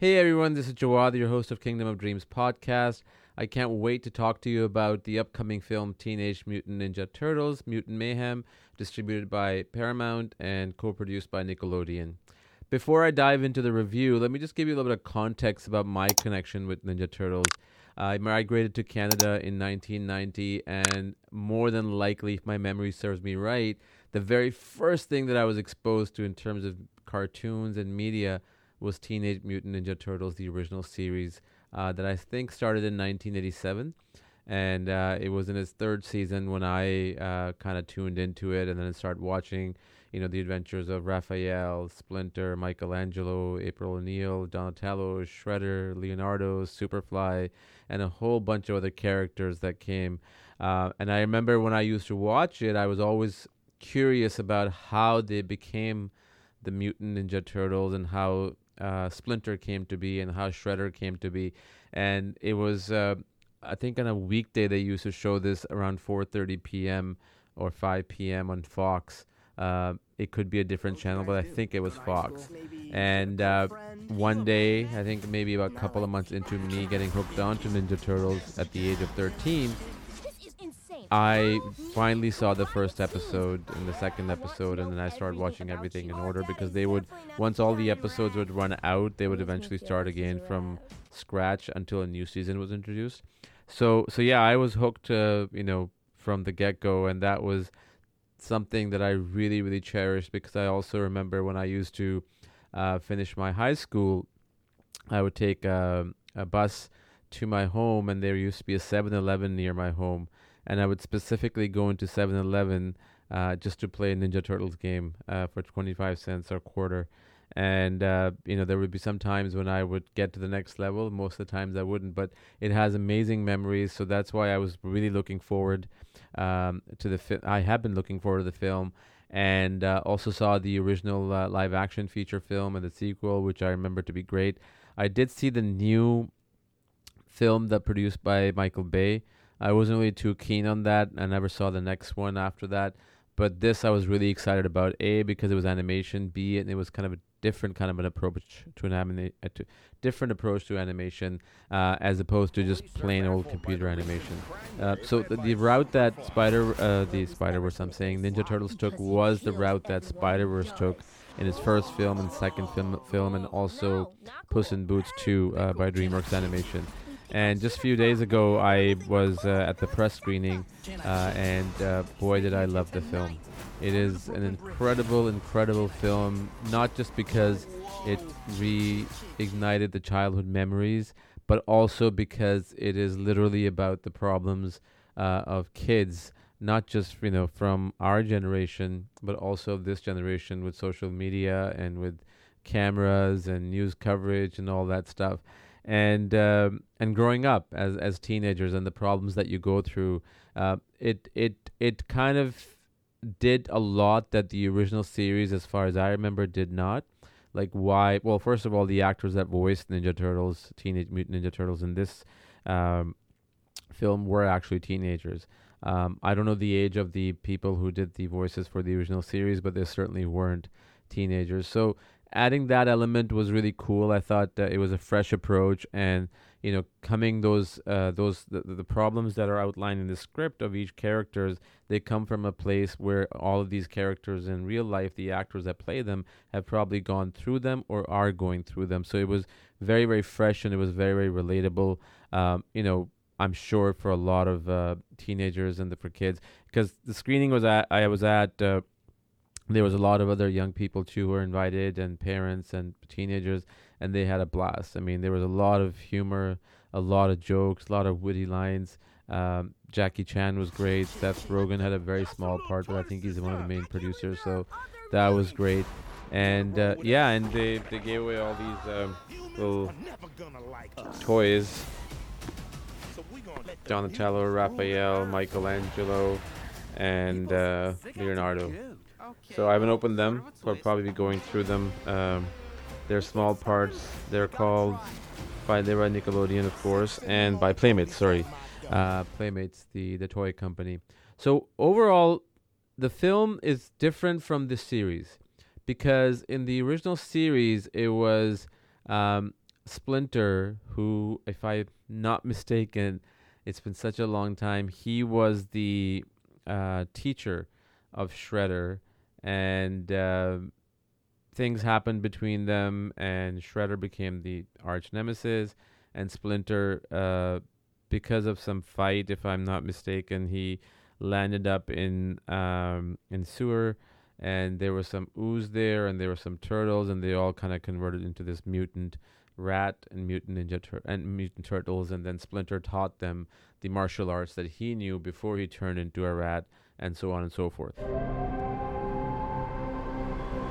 Hey everyone, this is Jawad, your host of Kingdom of Dreams podcast. I can't wait to talk to you about the upcoming film Teenage Mutant Ninja Turtles Mutant Mayhem, distributed by Paramount and co produced by Nickelodeon. Before I dive into the review, let me just give you a little bit of context about my connection with Ninja Turtles. I migrated to Canada in 1990, and more than likely, if my memory serves me right, the very first thing that I was exposed to in terms of cartoons and media was Teenage Mutant Ninja Turtles, the original series uh, that I think started in 1987. And uh, it was in its third season when I uh, kind of tuned into it and then started watching, you know, the adventures of Raphael, Splinter, Michelangelo, April O'Neil, Donatello, Shredder, Leonardo, Superfly, and a whole bunch of other characters that came. Uh, and I remember when I used to watch it, I was always curious about how they became the Mutant Ninja Turtles and how uh, Splinter came to be and how Shredder came to be, and it was uh, I think on a weekday they used to show this around 4:30 p.m. or 5 p.m. on Fox. Uh, it could be a different channel, but I think it was Fox. And uh, one day, I think maybe about a couple of months into me getting hooked on to Ninja Turtles at the age of 13, I finally saw the first episode and the second episode, and then I started watching everything in order because they would, once all the episodes would run out, they would eventually start again from scratch until a new season was introduced. So, so yeah, I was hooked, uh, you know, from the get go, and that was something that I really, really cherished because I also remember when I used to uh, finish my high school, I would take uh, a bus to my home, and there used to be a 7 Eleven near my home and I would specifically go into 7-Eleven uh, just to play a Ninja Turtles game uh, for 25 cents or quarter. And uh, you know there would be some times when I would get to the next level. Most of the times I wouldn't, but it has amazing memories. So that's why I was really looking forward um, to the. Fi- I have been looking forward to the film, and uh, also saw the original uh, live action feature film and the sequel, which I remember to be great. I did see the new film that produced by Michael Bay. I wasn't really too keen on that. I never saw the next one after that. But this I was really excited about. A because it was animation. B and it was kind of a different kind of an approach to an anima- uh, to different approach to animation uh, as opposed to just plain old computer animation. Uh, so the, the, route that Spider uh, the Spider Verse I'm saying Ninja Turtles took was the route that Spider Verse took in his first film and second film film and also Puss in Boots 2 uh, by DreamWorks Animation. And just a few days ago, I was uh, at the press screening, uh, and uh, boy, did I love the film. It is an incredible, incredible film, not just because it reignited the childhood memories, but also because it is literally about the problems uh, of kids, not just you know from our generation, but also this generation with social media and with cameras and news coverage and all that stuff and uh, and growing up as as teenagers and the problems that you go through, uh, it it it kind of did a lot that the original series, as far as I remember, did not. Like why? Well, first of all, the actors that voiced Ninja Turtles, Teenage Mutant Ninja Turtles, in this um, film were actually teenagers. Um, I don't know the age of the people who did the voices for the original series, but they certainly weren't teenagers. So adding that element was really cool. I thought that it was a fresh approach, and you know, coming those uh, those the, the problems that are outlined in the script of each characters, they come from a place where all of these characters in real life, the actors that play them, have probably gone through them or are going through them. So it was very very fresh and it was very very relatable. Um, you know. I'm sure for a lot of uh, teenagers and the, for kids, because the screening was at I was at uh, there was a lot of other young people too who were invited and parents and teenagers and they had a blast. I mean there was a lot of humor a lot of jokes a lot of witty lines. Um, jackie chan was great. Seth rogen had a very small part but i think he's one of the main producers so that was great. And uh, yeah and they, they gave away all these um, little toys. Donatello raphael michelangelo and uh, leonardo so I haven't opened them. So I'll probably be going through them. Um, they're small parts. They're called by they by Nickelodeon, of course, and by Playmates. Sorry, uh, Playmates, the the toy company. So overall, the film is different from the series because in the original series it was um, Splinter, who, if I'm not mistaken, it's been such a long time. He was the uh, teacher of Shredder, and uh, things happened between them, and Shredder became the arch nemesis, and Splinter, uh, because of some fight, if I'm not mistaken, he landed up in um, in sewer, and there was some ooze there, and there were some turtles, and they all kind of converted into this mutant rat and mutant ninja tur- and mutant turtles, and then Splinter taught them the martial arts that he knew before he turned into a rat, and so on and so forth.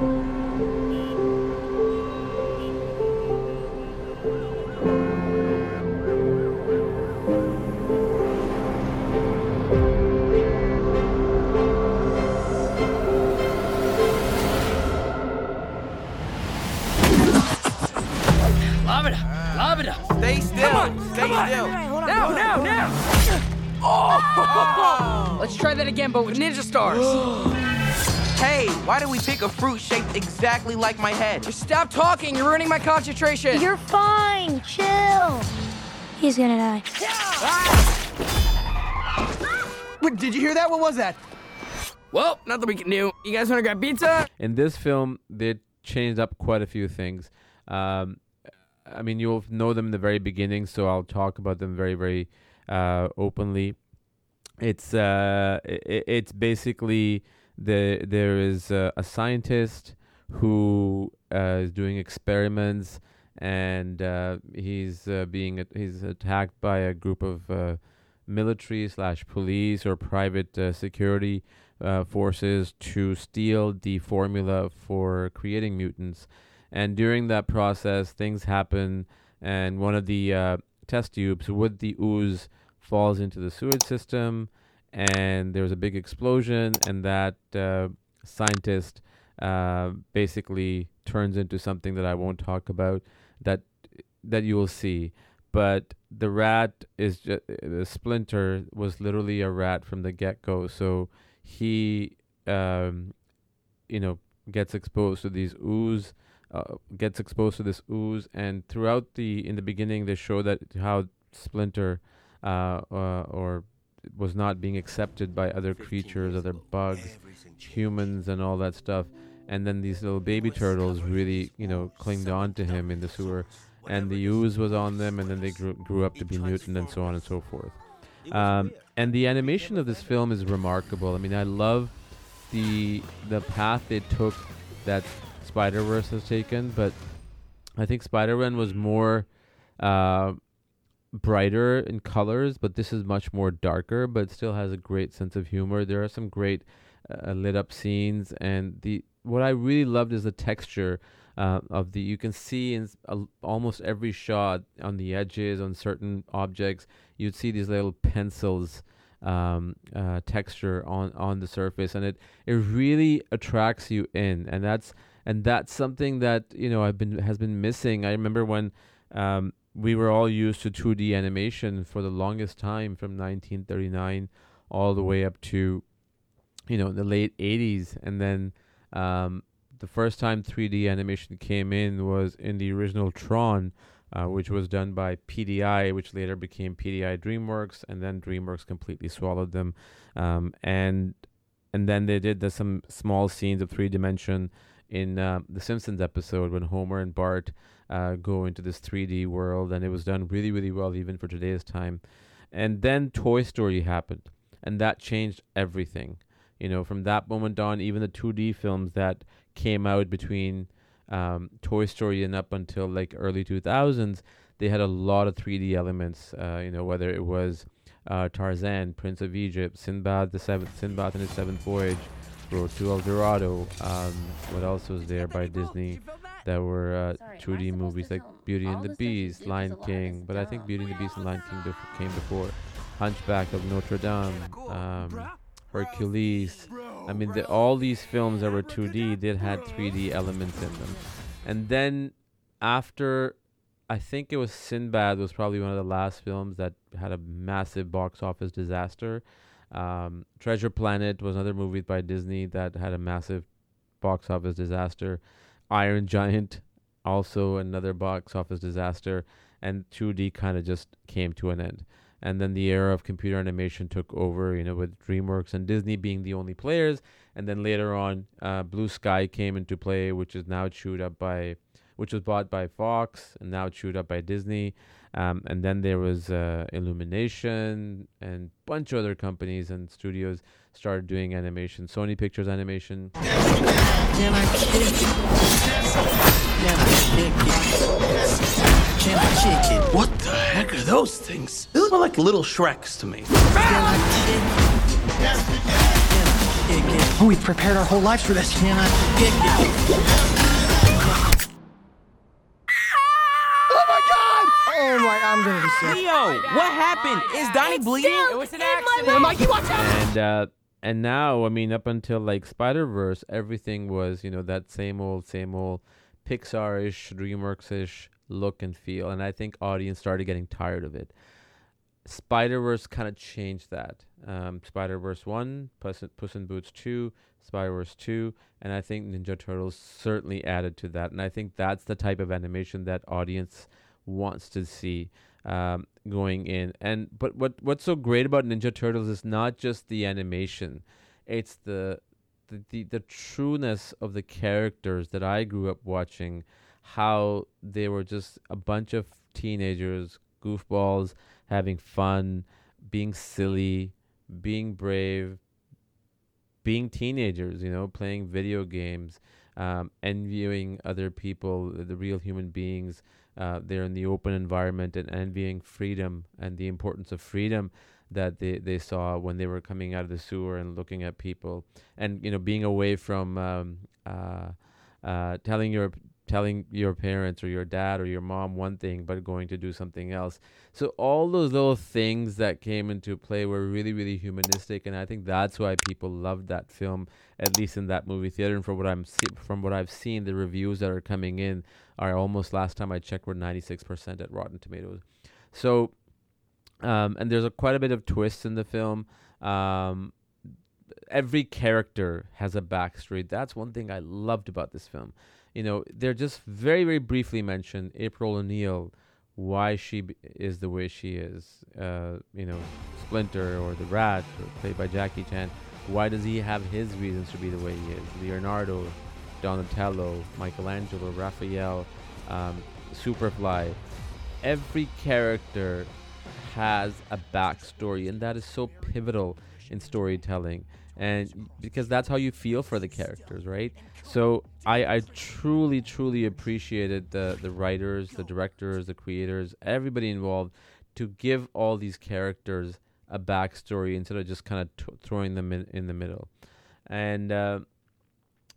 Lob it up. Lob it up. Stay still. Stay still. Now, now, now. Oh! Let's try that again, but with ninja stars. Hey, why did we pick a fruit shaped exactly like my head? Just stop talking. You're ruining my concentration. You're fine. Chill. He's gonna die. Wait, did you hear that? What was that? well, nothing we can do. You guys want to grab pizza? In this film, they changed up quite a few things. Um, I mean, you'll know them in the very beginning, so I'll talk about them very, very uh, openly. It's uh, i it's basically the there is a, a scientist who uh, is doing experiments, and uh, he's uh, being he's attacked by a group of military slash police or private security forces to steal the formula for creating mutants. And during that process, things happen, and one of the uh, test tubes with the ooze falls into the sewage system, and there's a big explosion, and that uh, scientist uh, basically turns into something that I won't talk about that that you will see. But the rat is just the splinter was literally a rat from the get go, so he um, you know gets exposed to these ooze uh, gets exposed to this ooze and throughout the in the beginning they show that how splinter uh, uh, or was not being accepted by other creatures other bugs humans and all that stuff. And then these little baby turtles really you know clinged on to him in the sewer and the ooze was on them and then they grew, grew up to be mutant and so on and so forth. Um, and the animation of this film is remarkable. I mean i love the the path it took that Spider Verse has taken, but I think Spider Man was more uh, brighter in colors, but this is much more darker, but still has a great sense of humor. There are some great uh, lit up scenes, and the what I really loved is the texture uh, of the. You can see in uh, almost every shot on the edges on certain objects, you'd see these little pencils um, uh, texture on on the surface, and it it really attracts you in, and that's and that's something that you know I've been has been missing. I remember when um, we were all used to 2D animation for the longest time, from 1939 all the way up to you know the late 80s, and then um, the first time 3D animation came in was in the original Tron. Uh, which was done by PDI, which later became PDI DreamWorks, and then DreamWorks completely swallowed them. Um, and and then they did the, some small scenes of three dimension in uh, the Simpsons episode when Homer and Bart uh, go into this 3D world, and it was done really, really well even for today's time. And then Toy Story happened, and that changed everything. You know, from that moment on, even the 2D films that came out between um, Toy Story and up until like early 2000s, they had a lot of 3D elements. Uh, you know, whether it was uh, Tarzan, Prince of Egypt, Sinbad the Seventh, Sinbad and his Seventh Voyage, Road to El Dorado. Um, what else was there by Disney? That were uh, 2D movies like Beauty and the Beast, Lion King. But I think Beauty and the Beast and Lion King bef- came before. Hunchback of Notre Dame, um, Hercules. I mean, the, all these films that were 2D did had 3D elements in them. And then after, I think it was Sinbad was probably one of the last films that had a massive box office disaster. Um, Treasure Planet was another movie by Disney that had a massive box office disaster. Iron Giant also another box office disaster, and 2D kind of just came to an end. And then the era of computer animation took over, you know, with DreamWorks and Disney being the only players. And then later on, uh, Blue Sky came into play, which is now chewed up by, which was bought by Fox and now chewed up by Disney. Um, and then there was uh, Illumination and bunch of other companies and studios started doing animation. Sony Pictures Animation. Can I kick it? Can I kick it? Can I kick it? What the heck are those things? They look more like little Shreks to me. Can I kick it? Can I kick it? Oh, we've prepared our whole lives for this. Can I kick it? Oh my, I'm gonna be sick. Leo, what happened? Is Donnie bleeding? It was an accident. Mikey, watch out! and uh and now i mean up until like spider verse everything was you know that same old same old pixar-ish dreamworks-ish look and feel and i think audience started getting tired of it. Spider verse kind of changed that. Um spider verse 1 puss, puss in boots 2 spider verse 2 and i think ninja turtles certainly added to that and i think that's the type of animation that audience wants to see um, going in. And but what what's so great about Ninja Turtles is not just the animation; it's the the, the, the trueness of the characters that I grew up watching. How they were just a bunch of teenagers, goofballs, having fun, being silly, being brave, being teenagers. You know, playing video games, um, envying other people, the real human beings uh, they're in the open environment and envying freedom and the importance of freedom that they, they saw when they were coming out of the sewer and looking at people. And you know being away from um, uh, uh, telling your telling your parents or your dad or your mom one thing but going to do something else. So all those little things that came into play were really really humanistic and i think that's why people loved that film at least in that movie theater. And from what i'm see- from what i've seen the reviews that are coming in are almost last time i checked were 96% at rotten tomatoes. So um, and there's a quite a bit of twists in the film. Um, every character has a backstory. That's one thing i loved about this film you know, they're just very, very briefly mentioned. April O'Neil, why she b- is the way she is. Uh, you know, Splinter or the Rat, played by Jackie Chan. Why does he have his reasons to be the way he is? Leonardo, Donatello, Michelangelo, Raphael, um, Superfly. Every character has a backstory, and that is so pivotal in storytelling. And because that's how you feel for the characters, right? So I, I truly, truly appreciated the, the writers, the directors, the creators, everybody involved to give all these characters a backstory instead of just kind of t- throwing them in, in the middle. And uh,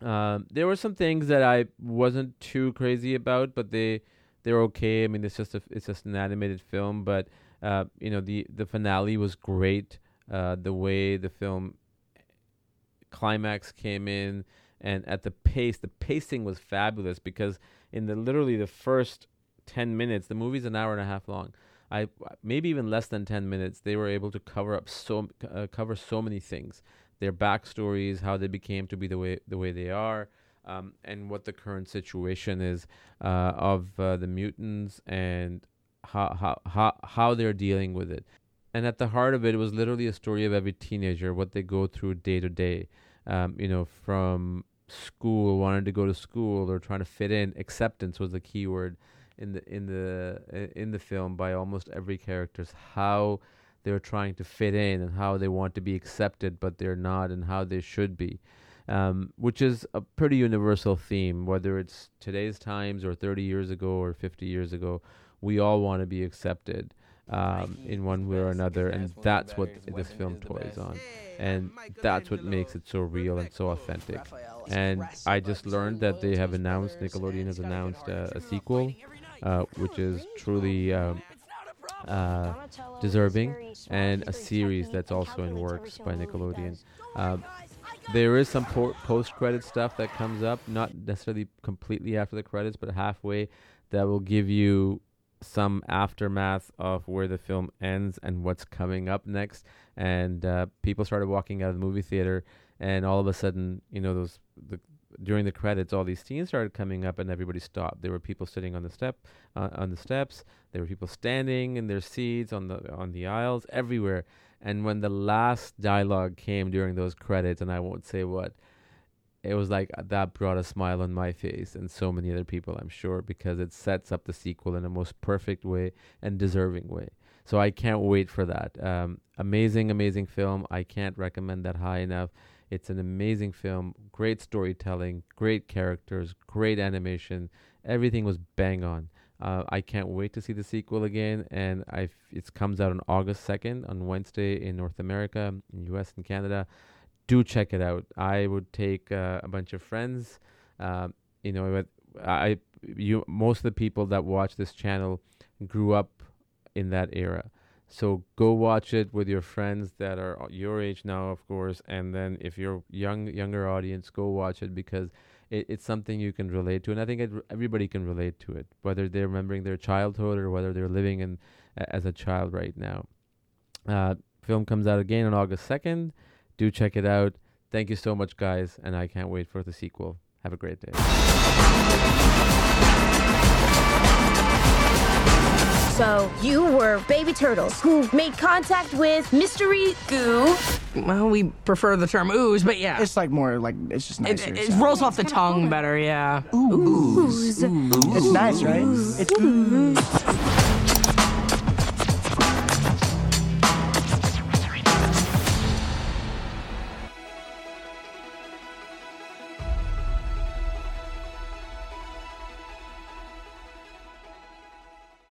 um, there were some things that I wasn't too crazy about, but they they're okay. I mean, it's just a, it's just an animated film, but uh, you know the the finale was great. Uh, the way the film climax came in and at the pace the pacing was fabulous because in the literally the first 10 minutes the movie's an hour and a half long. I maybe even less than 10 minutes they were able to cover up so uh, cover so many things. Their backstories how they became to be the way the way they are um, and what the current situation is uh, of uh, the mutants and how, how how how they're dealing with it and at the heart of it, was literally a story of every teenager, what they go through day to day. Um, you know, from school, wanting to go to school or trying to fit in. Acceptance was the key word in the in the in the film by almost every character's how they're trying to fit in and how they want to be accepted, but they're not, and how they should be. Um, which is a pretty universal theme, whether it's today's times or 30 years ago or 50 years ago. We all want to be accepted um, in one way or another, and that's what this film toys on, and that's what makes it so real and so authentic. And I just learned that they have announced Nickelodeon has announced uh, a sequel, uh, which is truly um, uh, deserving, and a series that's also in works by Nickelodeon. Um, there is some po- post-credit stuff that comes up, not necessarily completely after the credits, but halfway, that will give you some aftermath of where the film ends and what's coming up next. And uh, people started walking out of the movie theater, and all of a sudden, you know, those the during the credits, all these scenes started coming up, and everybody stopped. There were people sitting on the step, uh, on the steps. There were people standing in their seats on the on the aisles, everywhere. And when the last dialogue came during those credits, and I won't say what, it was like that brought a smile on my face and so many other people, I'm sure, because it sets up the sequel in a most perfect way and deserving way. So I can't wait for that. Um, amazing, amazing film. I can't recommend that high enough. It's an amazing film, great storytelling, great characters, great animation. Everything was bang on. Uh, I can't wait to see the sequel again, and I it comes out on August second on Wednesday in North America, in U.S. and Canada. Do check it out. I would take uh, a bunch of friends. Um, you know, I you most of the people that watch this channel grew up in that era. So go watch it with your friends that are your age now, of course, and then if you're young, younger audience, go watch it because it, it's something you can relate to, and I think it, everybody can relate to it, whether they're remembering their childhood or whether they're living in a- as a child right now. Uh, film comes out again on August second. Do check it out. Thank you so much, guys, and I can't wait for the sequel. Have a great day. So you were baby turtles who made contact with mystery goo. Well, we prefer the term ooze, but yeah. It's like more like it's just it, nicer. it, so. rolls off the tongue better, yeah. Ooze, It's nice, right? It's